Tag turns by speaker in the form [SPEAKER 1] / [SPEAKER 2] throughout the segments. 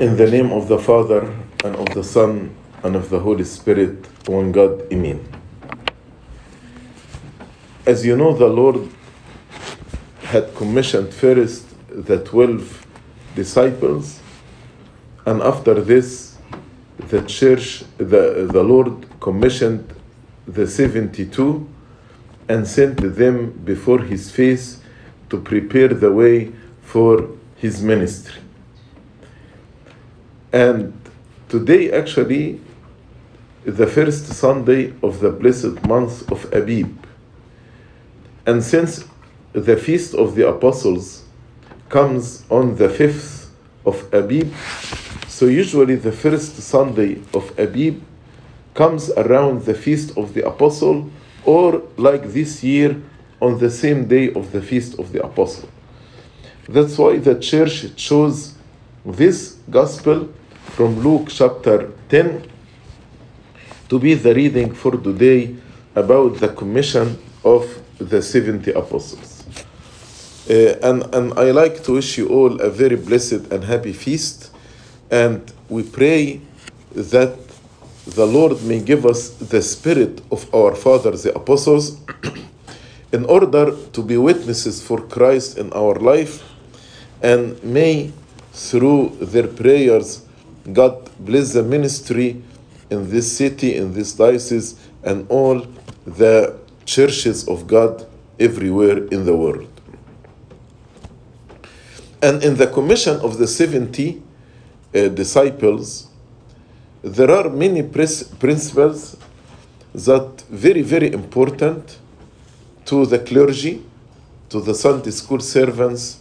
[SPEAKER 1] In the name of the Father, and of the Son, and of the Holy Spirit, one God, Amen. As you know, the Lord had commissioned first the 12 disciples, and after this, the church, the, the Lord commissioned the 72 and sent them before his face to prepare the way for his ministry. And today, actually, the first Sunday of the blessed month of Abib. And since the feast of the apostles comes on the 5th of Abib, so usually the first Sunday of Abib comes around the feast of the apostle, or like this year on the same day of the feast of the apostle. That's why the church chose this gospel from Luke chapter 10 to be the reading for today about the commission of the 70 apostles. Uh, and, and I like to wish you all a very blessed and happy feast. And we pray that the Lord may give us the spirit of our fathers, the apostles, in order to be witnesses for Christ in our life. And may, through their prayers, God bless the ministry in this city, in this diocese, and all the churches of God everywhere in the world. And in the commission of the 70 uh, disciples, there are many principles that very, very important to the clergy, to the Sunday school servants,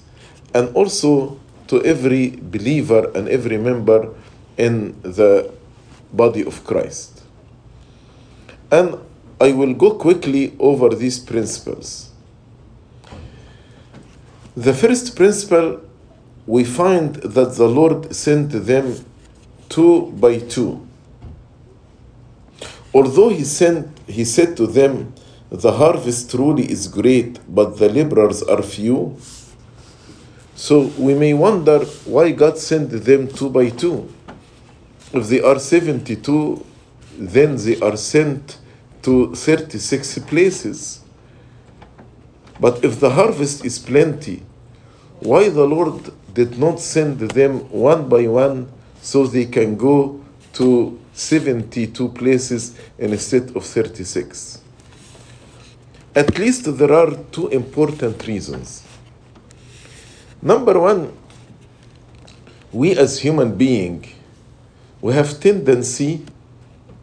[SPEAKER 1] and also to every believer and every member in the body of Christ. And I will go quickly over these principles. The first principle, we find that the Lord sent them two by two. Although he sent, he said to them, The harvest truly is great, but the laborers are few. So we may wonder why God sent them two by two. If they are 72, then they are sent to 36 places. But if the harvest is plenty, why the Lord did not send them one by one so they can go to 72 places instead of 36? At least there are two important reasons. Number one, we as human beings, we have tendency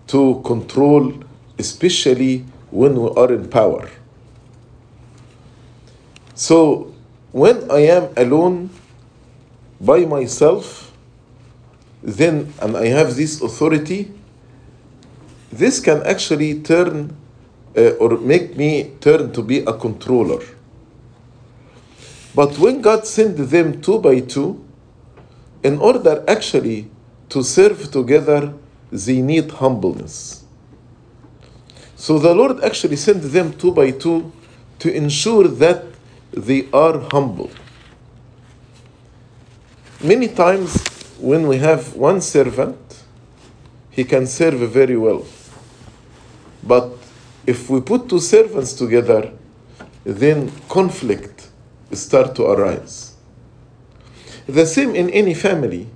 [SPEAKER 1] to control, especially when we are in power. So when I am alone by myself, then and I have this authority, this can actually turn uh, or make me turn to be a controller. But when God sent them two by two, in order actually to serve together, they need humbleness. So the Lord actually sent them two by two to ensure that they are humble. Many times, when we have one servant, he can serve very well. But if we put two servants together, then conflict start to arise. The same in any family.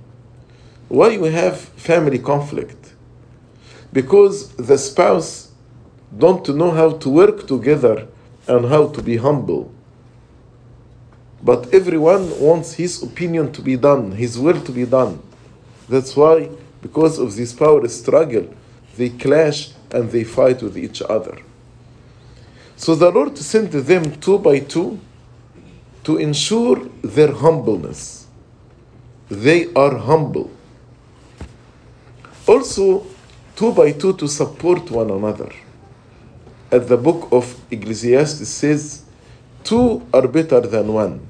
[SPEAKER 1] Why we have family conflict? Because the spouse don't know how to work together and how to be humble. But everyone wants his opinion to be done, his will to be done. That's why, because of this power struggle, they clash and they fight with each other. So the Lord sent them two by two to ensure their humbleness. They are humble. Also, two by two to support one another. As the book of Ecclesiastes says, two are better than one.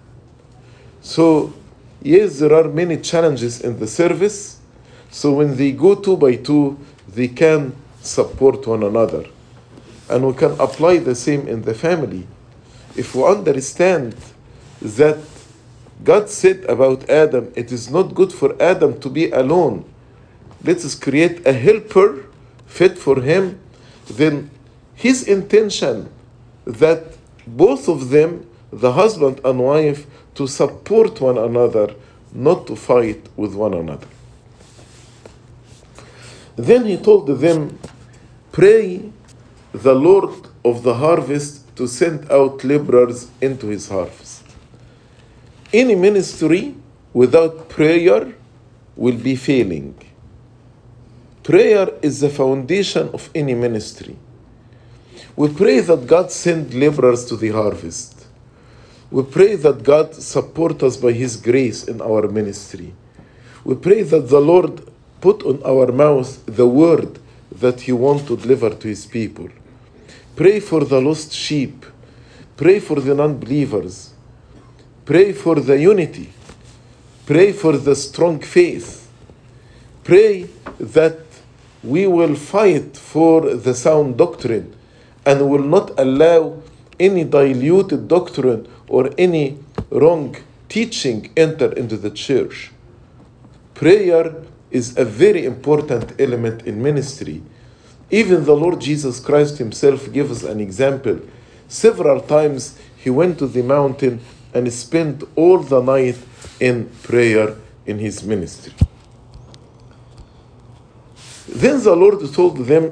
[SPEAKER 1] So, yes, there are many challenges in the service. So, when they go two by two, they can support one another. And we can apply the same in the family. If we understand that God said about Adam, it is not good for Adam to be alone. Let us create a helper fit for him. Then his intention that both of them, the husband and wife, to support one another, not to fight with one another. Then he told them, Pray the Lord of the harvest to send out laborers into his harvest. Any ministry without prayer will be failing. Prayer is the foundation of any ministry. We pray that God send laborers to the harvest. We pray that God support us by His grace in our ministry. We pray that the Lord put on our mouth the word that He wants to deliver to His people. Pray for the lost sheep. Pray for the non believers. Pray for the unity. Pray for the strong faith. Pray that we will fight for the sound doctrine and will not allow any diluted doctrine or any wrong teaching enter into the church. Prayer is a very important element in ministry. Even the Lord Jesus Christ himself gave us an example. Several times he went to the mountain and spent all the night in prayer in his ministry. Then the Lord told them,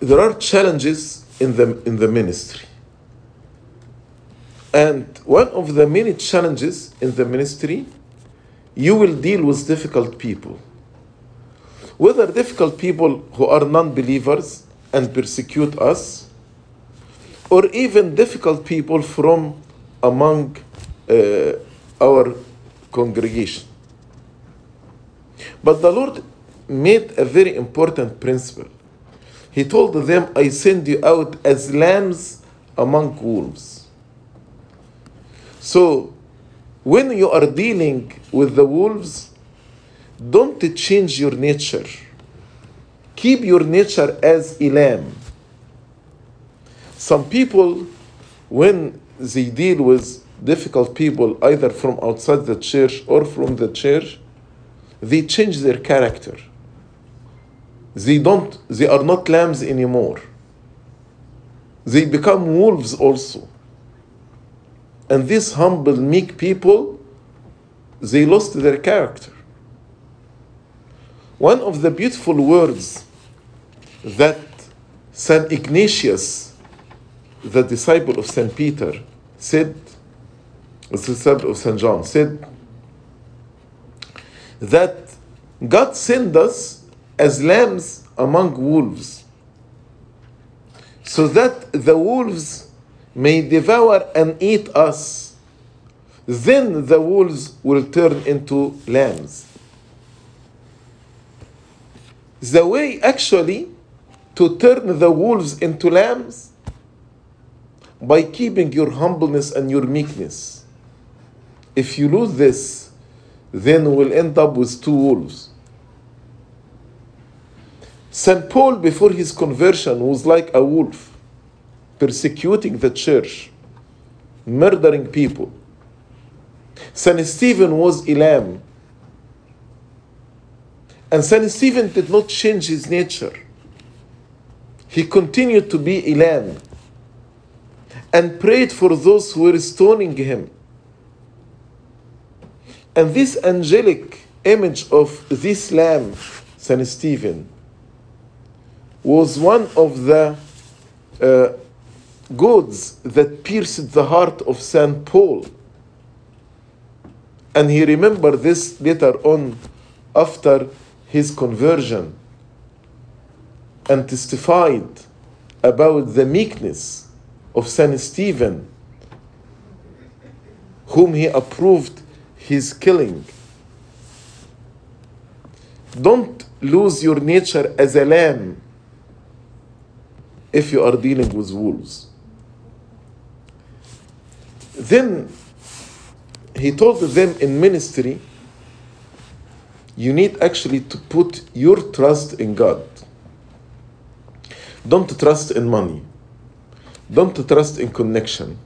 [SPEAKER 1] there are challenges in the, in the ministry. And one of the many challenges in the ministry, you will deal with difficult people. Whether difficult people who are non believers and persecute us, or even difficult people from among uh, our congregation. But the Lord made a very important principle. He told them, I send you out as lambs among wolves. So, when you are dealing with the wolves, don't change your nature. Keep your nature as a lamb. Some people, when they deal with difficult people, either from outside the church or from the church, they change their character. They don't they are not lambs anymore. They become wolves also. And these humble, meek people, they lost their character. One of the beautiful words that St. Ignatius, the disciple of St. Peter, said, the disciple of St. John, said that God sent us as lambs among wolves, so that the wolves may devour and eat us. Then the wolves will turn into lambs. The way actually to turn the wolves into lambs by keeping your humbleness and your meekness. If you lose this, then we'll end up with two wolves. St. Paul, before his conversion, was like a wolf, persecuting the church, murdering people. St. Stephen was a lamb. And St. Stephen did not change his nature. He continued to be a lamb and prayed for those who were stoning him. And this angelic image of this lamb, St. Stephen, was one of the uh, goods that pierced the heart of St. Paul. And he remembered this later on after his conversion and testified about the meekness of St. Stephen, whom he approved his killing. Don't lose your nature as a lamb if you are dealing with wolves. Then he told them in ministry, you need actually to put your trust in God. Don't trust in money. Don't trust in connection.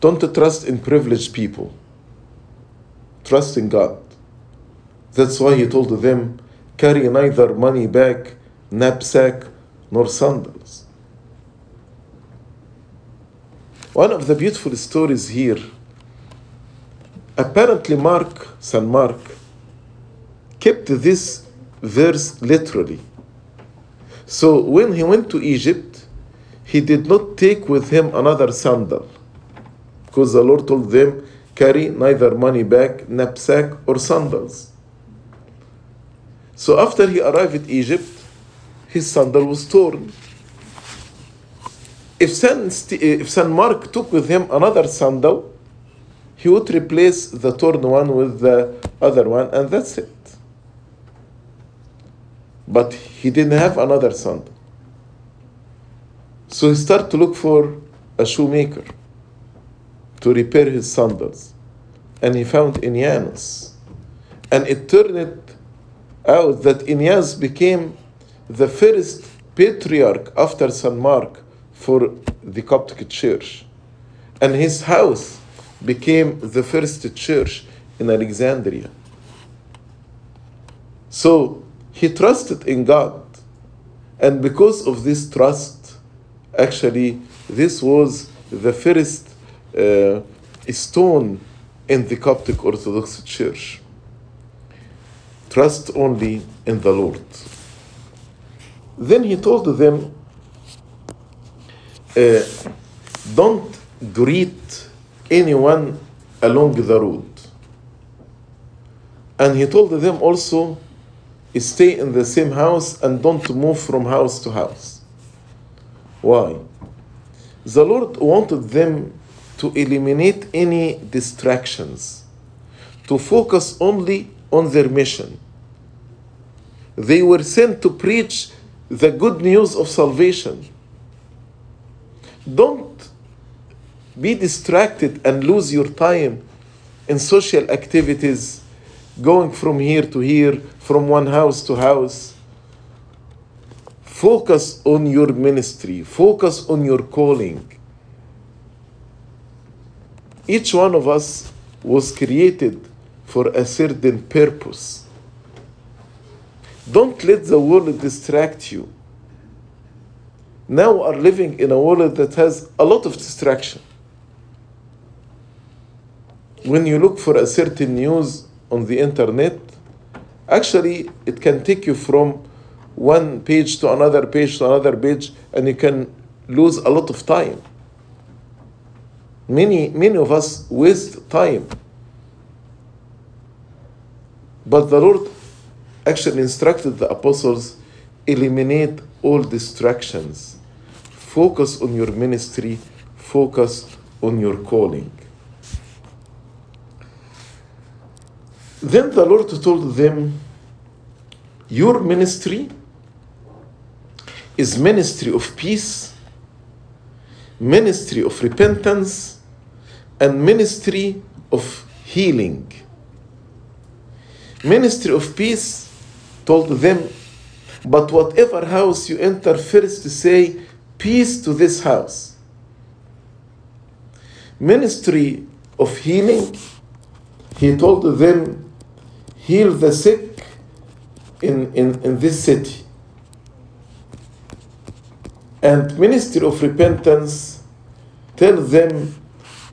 [SPEAKER 1] Don't trust in privileged people. Trust in God. That's why he told them, carry neither money bag, knapsack, nor sandals. One of the beautiful stories here, apparently Mark, San Mark, kept this verse literally. So when he went to Egypt, he did not take with him another sandal because the Lord told them, carry neither money bag, knapsack, or sandals. So after he arrived at Egypt, his sandal was torn. If San, eh, if San Mark took with him another sandal, he would replace the torn one with the other one, and that's it. But he didn't have another sandal. So he started to look for a shoemaker to repair his sandals. And he found Anianus. And it turned out that Inias became the first patriarch after St. Mark for the Coptic Church. And his house became the first church in Alexandria. So he trusted in God. And because of this trust, actually, this was the first uh, stone in the Coptic Orthodox Church. Trust only in the Lord. Then he told them, uh, don't greet anyone along the road. And he told them also, stay in the same house and don't move from house to house. Why? The Lord wanted them to eliminate any distractions, to focus only on their mission. They were sent to preach the good news of salvation. Don't be distracted and lose your time in social activities, going from here to here, from one house to house. Focus on your ministry, focus on your calling. Each one of us was created for a certain purpose. Don't let the world distract you. Now we are living in a world that has a lot of distraction. When you look for a certain news on the internet, actually it can take you from one page to another page to another page, and you can lose a lot of time. Many, many of us waste time. But the Lord actually instructed the apostles eliminate all distractions. Focus on your ministry, focus on your calling. Then the Lord told them, Your ministry is ministry of peace, ministry of repentance, and ministry of healing. Ministry of peace told them, but whatever house you enter, first to say, peace to this house. Ministry of healing, he told them, heal the sick in, in, in this city. And ministry of repentance, tell them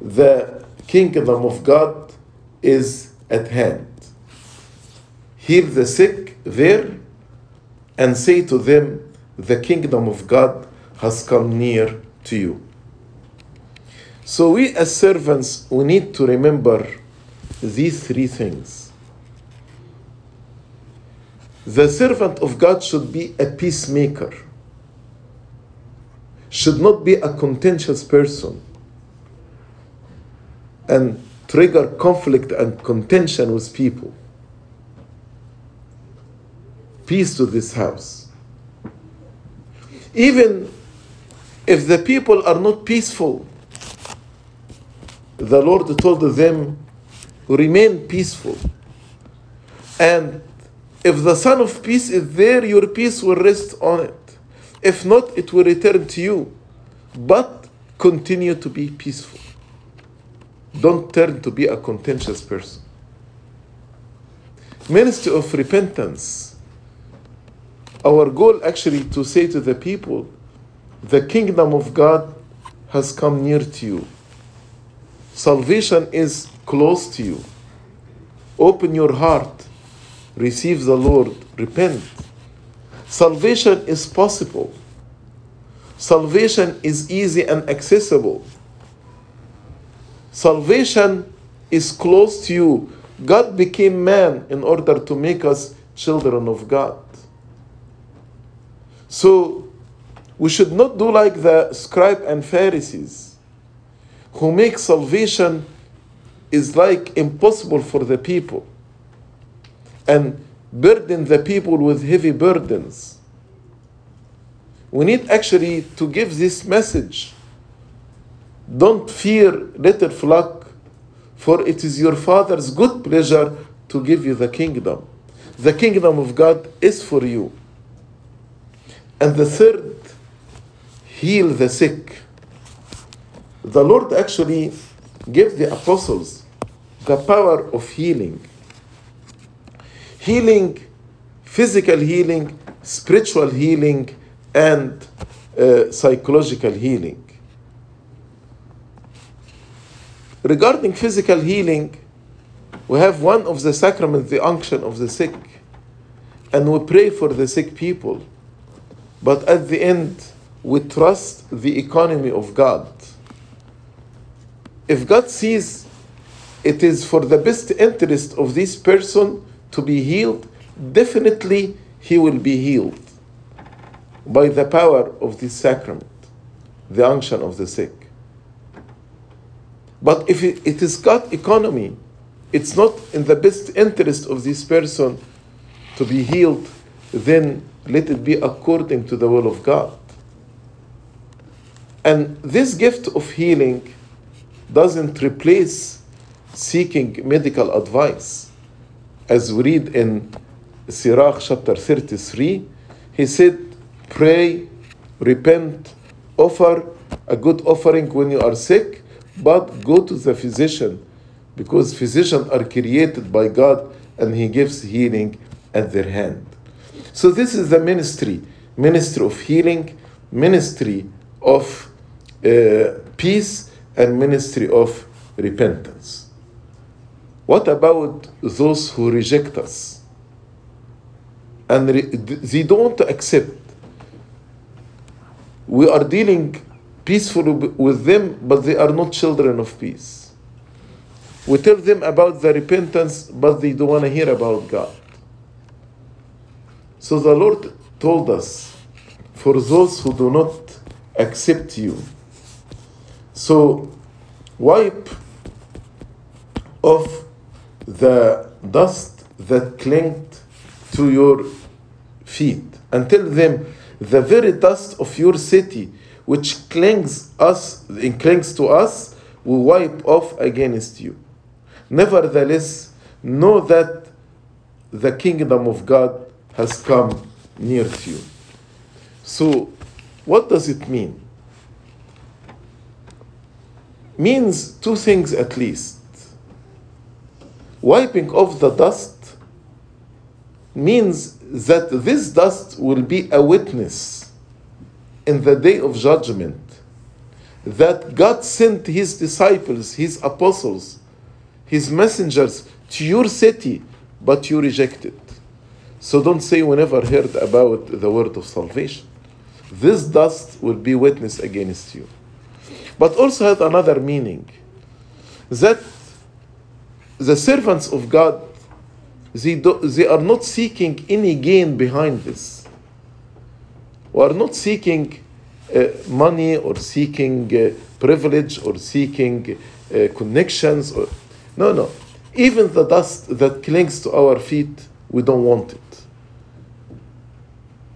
[SPEAKER 1] the kingdom of God is at hand. Heal the sick there and say to them, The kingdom of God has come near to you. So, we as servants, we need to remember these three things. The servant of God should be a peacemaker, should not be a contentious person and trigger conflict and contention with people. Peace to this house. Even if the people are not peaceful, the Lord told them, remain peaceful. And if the Son of Peace is there, your peace will rest on it. If not, it will return to you. But continue to be peaceful. Don't turn to be a contentious person. Ministry of repentance. Our goal actually to say to the people, the kingdom of God has come near to you. Salvation is close to you. Open your heart, receive the Lord, repent. Salvation is possible. Salvation is easy and accessible. Salvation is close to you. God became man in order to make us children of God. So we should not do like the scribe and Pharisees who make salvation is like impossible for the people and burden the people with heavy burdens. We need actually to give this message. Don't fear, little flock, for it is your Father's good pleasure to give you the kingdom. The kingdom of God is for you. And the third, heal the sick. The Lord actually gave the apostles the power of healing. Healing, physical healing, spiritual healing, and uh, psychological healing. Regarding physical healing, we have one of the sacraments, the unction of the sick, and we pray for the sick people. But at the end, we trust the economy of God. If God sees it is for the best interest of this person to be healed, definitely he will be healed by the power of this sacrament, the unction of the sick. But if it, is God economy, it's not in the best interest of this person to be healed, then let it be according to the will of God. And this gift of healing doesn't replace seeking medical advice. As we read in Sirach chapter 33, he said, Pray, repent, offer a good offering when you are sick, but go to the physician because physicians are created by God and he gives healing at their hand. So this is the ministry, ministry of healing, ministry of uh, peace, and ministry of repentance. What about those who reject us? And re- they don't accept. We are dealing peacefully with them, but they are not children of peace. We tell them about the repentance, but they don't want to hear about God. So the Lord told us, for those who do not accept you, so wipe off the dust that clinged to your feet and tell them the very dust of your city which clings us clings to us will wipe off against you. Nevertheless know that the kingdom of god has come near to you. So what does it mean? Means two things at least. Wiping off the dust means that this dust will be a witness in the day of judgment that God sent his disciples, his apostles, his messengers to your city, but you rejected. So don't say we never heard about the word of salvation. This dust will be witness against you but also had another meaning that the servants of God they, do, they are not seeking any gain behind this. We are not seeking uh, money or seeking uh, privilege or seeking uh, connections. Or, no, no. Even the dust that clings to our feet, we don't want it.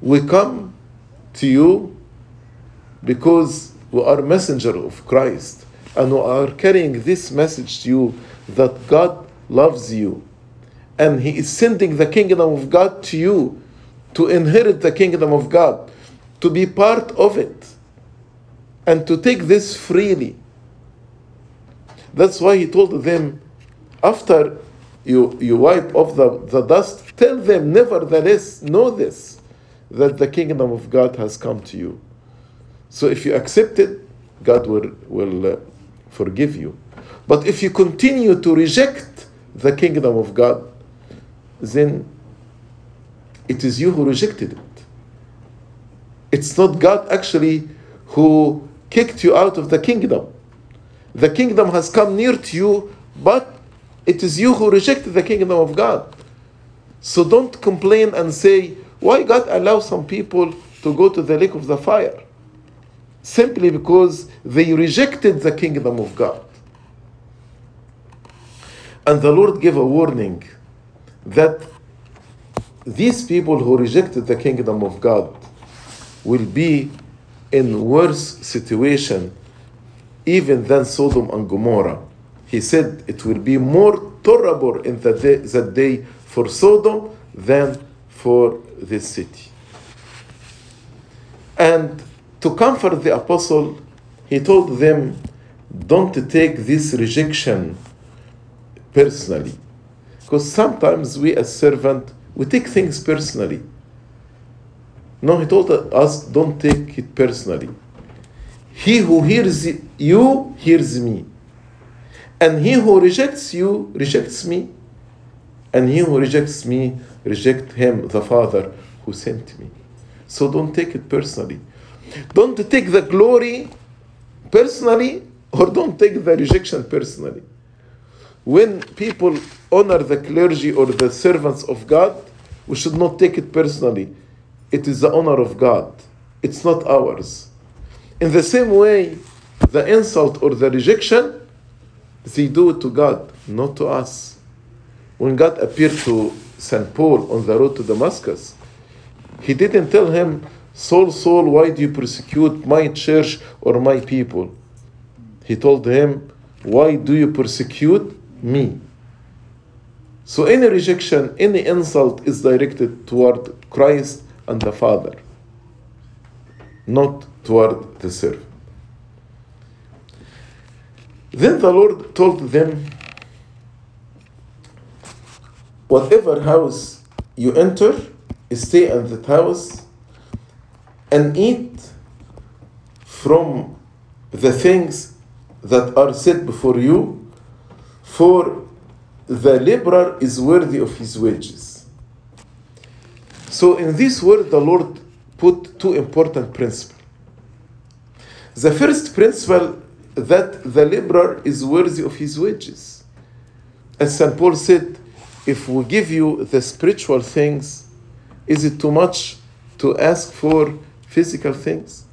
[SPEAKER 1] We come to you because we are messenger of Christ and we are carrying this message to you that God loves you and he is sending the kingdom of God to you to inherit the kingdom of God to be part of it and to take this freely That's why he told them, after you, you wipe off the, the dust, tell them, nevertheless, know this, that the kingdom of God has come to you. So if you accept it, God will, will uh, forgive you. But if you continue to reject the kingdom of God, then it is you who rejected it. It's not God actually who kicked you out of the kingdom. The kingdom has come near to you, but it is you who rejected the kingdom of God. So don't complain and say, why God allows some people to go to the lake of the fire? Simply because they rejected the kingdom of God. And the Lord gave a warning that these people who rejected the kingdom of God will be in worse situation even than Sodom and Gomorrah. He said it will be more tolerable in that day, that day for Sodom than for this city. And to comfort the apostle, he told them, don't take this rejection personally. Because sometimes we as servant, we take things personally. No, he told us, don't take it personally. He who hears you hears me. And he who rejects you rejects me. And he who rejects me reject him, the Father who sent me. So don't take it personally. Don't take the glory personally or don't take the rejection personally. When people honor the clergy or the servants of God, we should not take it personally. It is the honor of God, it's not ours. In the same way, the insult or the rejection, they do it to God, not to us. When God appeared to St. Paul on the road to Damascus, he didn't tell him, Saul, Saul, why do you persecute my church or my people? He told him, Why do you persecute me? So any rejection, any insult is directed toward Christ and the Father, not toward the servant. Then the Lord told them, Whatever house you enter, stay in that house and eat from the things that are set before you, for the laborer is worthy of his wages. So, in this word, the Lord put two important principles. The first principle that the laborer is worthy of his wages. As St. Paul said, if we give you the spiritual things, is it too much to ask for physical things?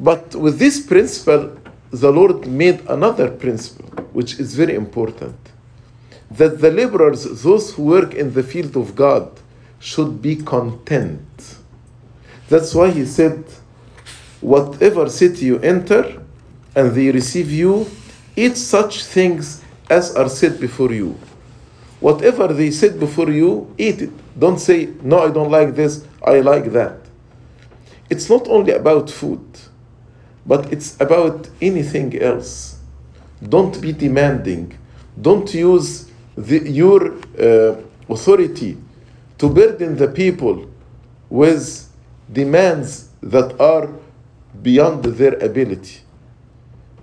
[SPEAKER 1] But with this principle, the Lord made another principle, which is very important that the laborers, those who work in the field of God, should be content. That's why he said, Whatever city you enter, and they receive you, eat such things as are set before you. Whatever they set before you, eat it. Don't say, No, I don't like this, I like that. It's not only about food, but it's about anything else. Don't be demanding. Don't use the, your uh, authority to burden the people with demands that are beyond their ability.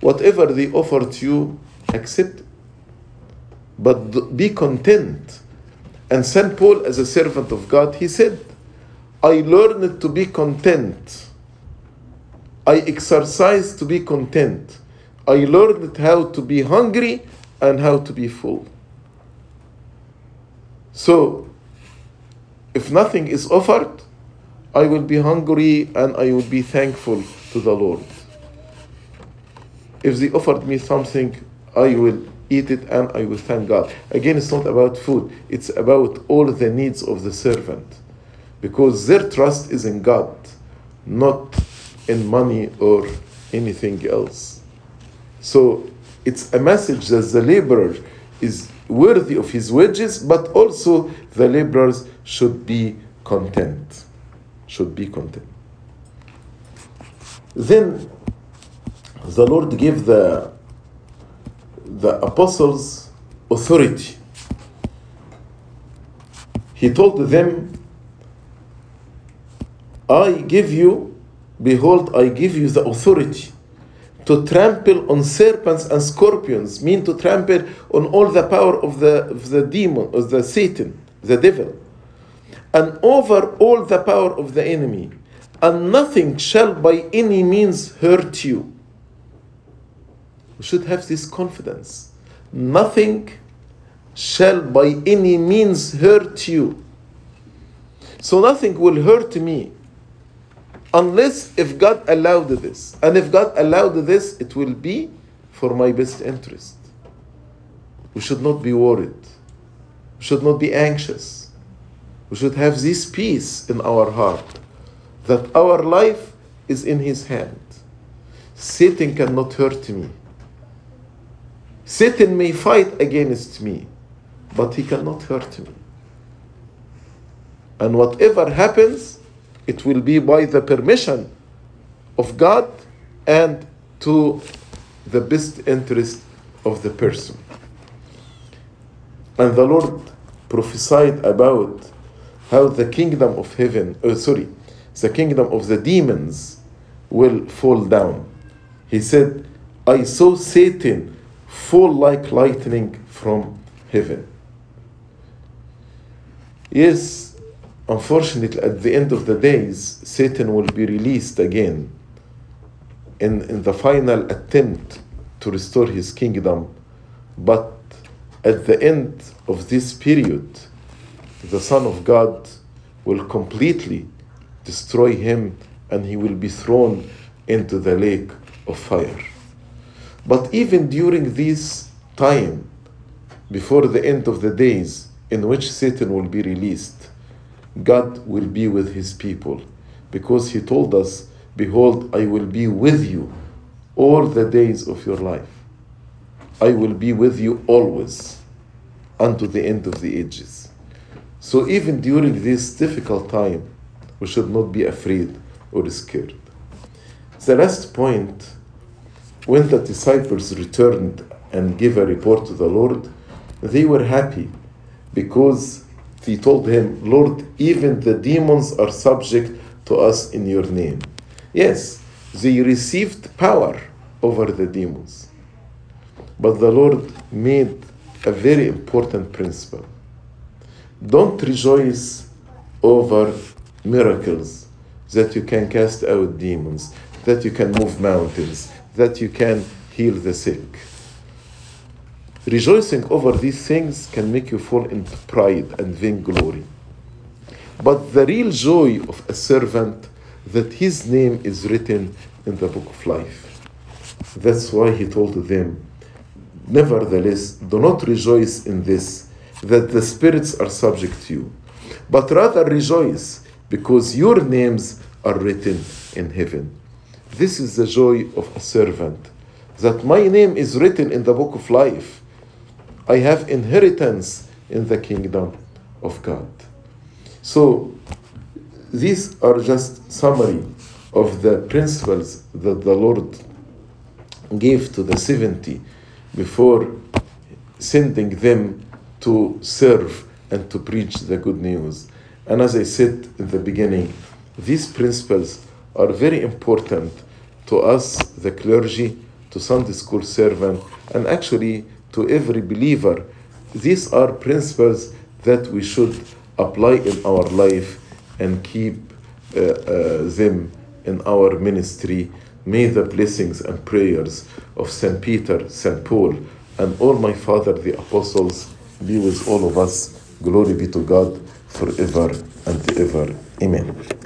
[SPEAKER 1] Whatever they offer to you, accept. But be content. And St. Paul, as a servant of God, he said, I learned to be content. I exercised to be content. I learned how to be hungry and how to be full. So, if nothing is offered, I will be hungry and I will be thankful to the Lord. If they offered me something, I will eat it and I will thank God. Again, it's not about food, it's about all the needs of the servant. Because their trust is in God, not in money or anything else. So it's a message that the laborer is worthy of his wages, but also the laborers should be content. Should be content. Then the Lord gave the the apostles' authority. He told them, I give you, behold, I give you the authority to trample on serpents and scorpions, mean to trample on all the power of the, of the demon, of the Satan, the devil, and over all the power of the enemy, and nothing shall by any means hurt you. We should have this confidence. Nothing shall by any means hurt you. So nothing will hurt me unless if God allowed this. And if God allowed this, it will be for my best interest. We should not be worried. We should not be anxious. We should have this peace in our heart that our life is in His hand. Satan cannot hurt me. Satan may fight against me, but he cannot hurt me. And whatever happens, it will be by the permission of God and to the best interest of the person. And the Lord prophesied about how the kingdom of heaven, oh, sorry, the kingdom of the demons will fall down. He said, I saw Satan fall like lightning from heaven. Yes, unfortunately, at the end of the days, Satan will be released again in, in the final attempt to restore his kingdom. But at the end of this period, the Son of God will completely destroy him and he will be thrown into the lake of fire. But even during this time, before the end of the days in which Satan will be released, God will be with his people because he told us, Behold, I will be with you all the days of your life. I will be with you always unto the end of the ages. So even during this difficult time, we should not be afraid or scared. The last point when the disciples returned and gave a report to the Lord, they were happy because they told him, Lord, even the demons are subject to us in your name. Yes, they received power over the demons. But the Lord made a very important principle. Don't rejoice over miracles that you can cast out demons, that you can move mountains, that you can heal the sick. Rejoicing over these things can make you fall into pride and vainglory. But the real joy of a servant that his name is written in the book of life. That's why he told them, Nevertheless, do not rejoice in this, that the spirits are subject to you, but rather rejoice because your names are written in heaven. This is the joy of a servant, that my name is written in the book of life. I have inheritance in the kingdom of God. So, these are just summary of the principles that the Lord gave to the 70 before sending them to serve and to preach the good news. And as I said in the beginning, these principles are very important to us, the clergy, to Sunday school servant, and actually to every believer. These are principles that we should apply in our life and keep uh, uh, them in our ministry. May the blessings and prayers of St. Peter, St. Paul, and all my father, the apostles, be with all of us. Glory be to God forever and ever. Amen.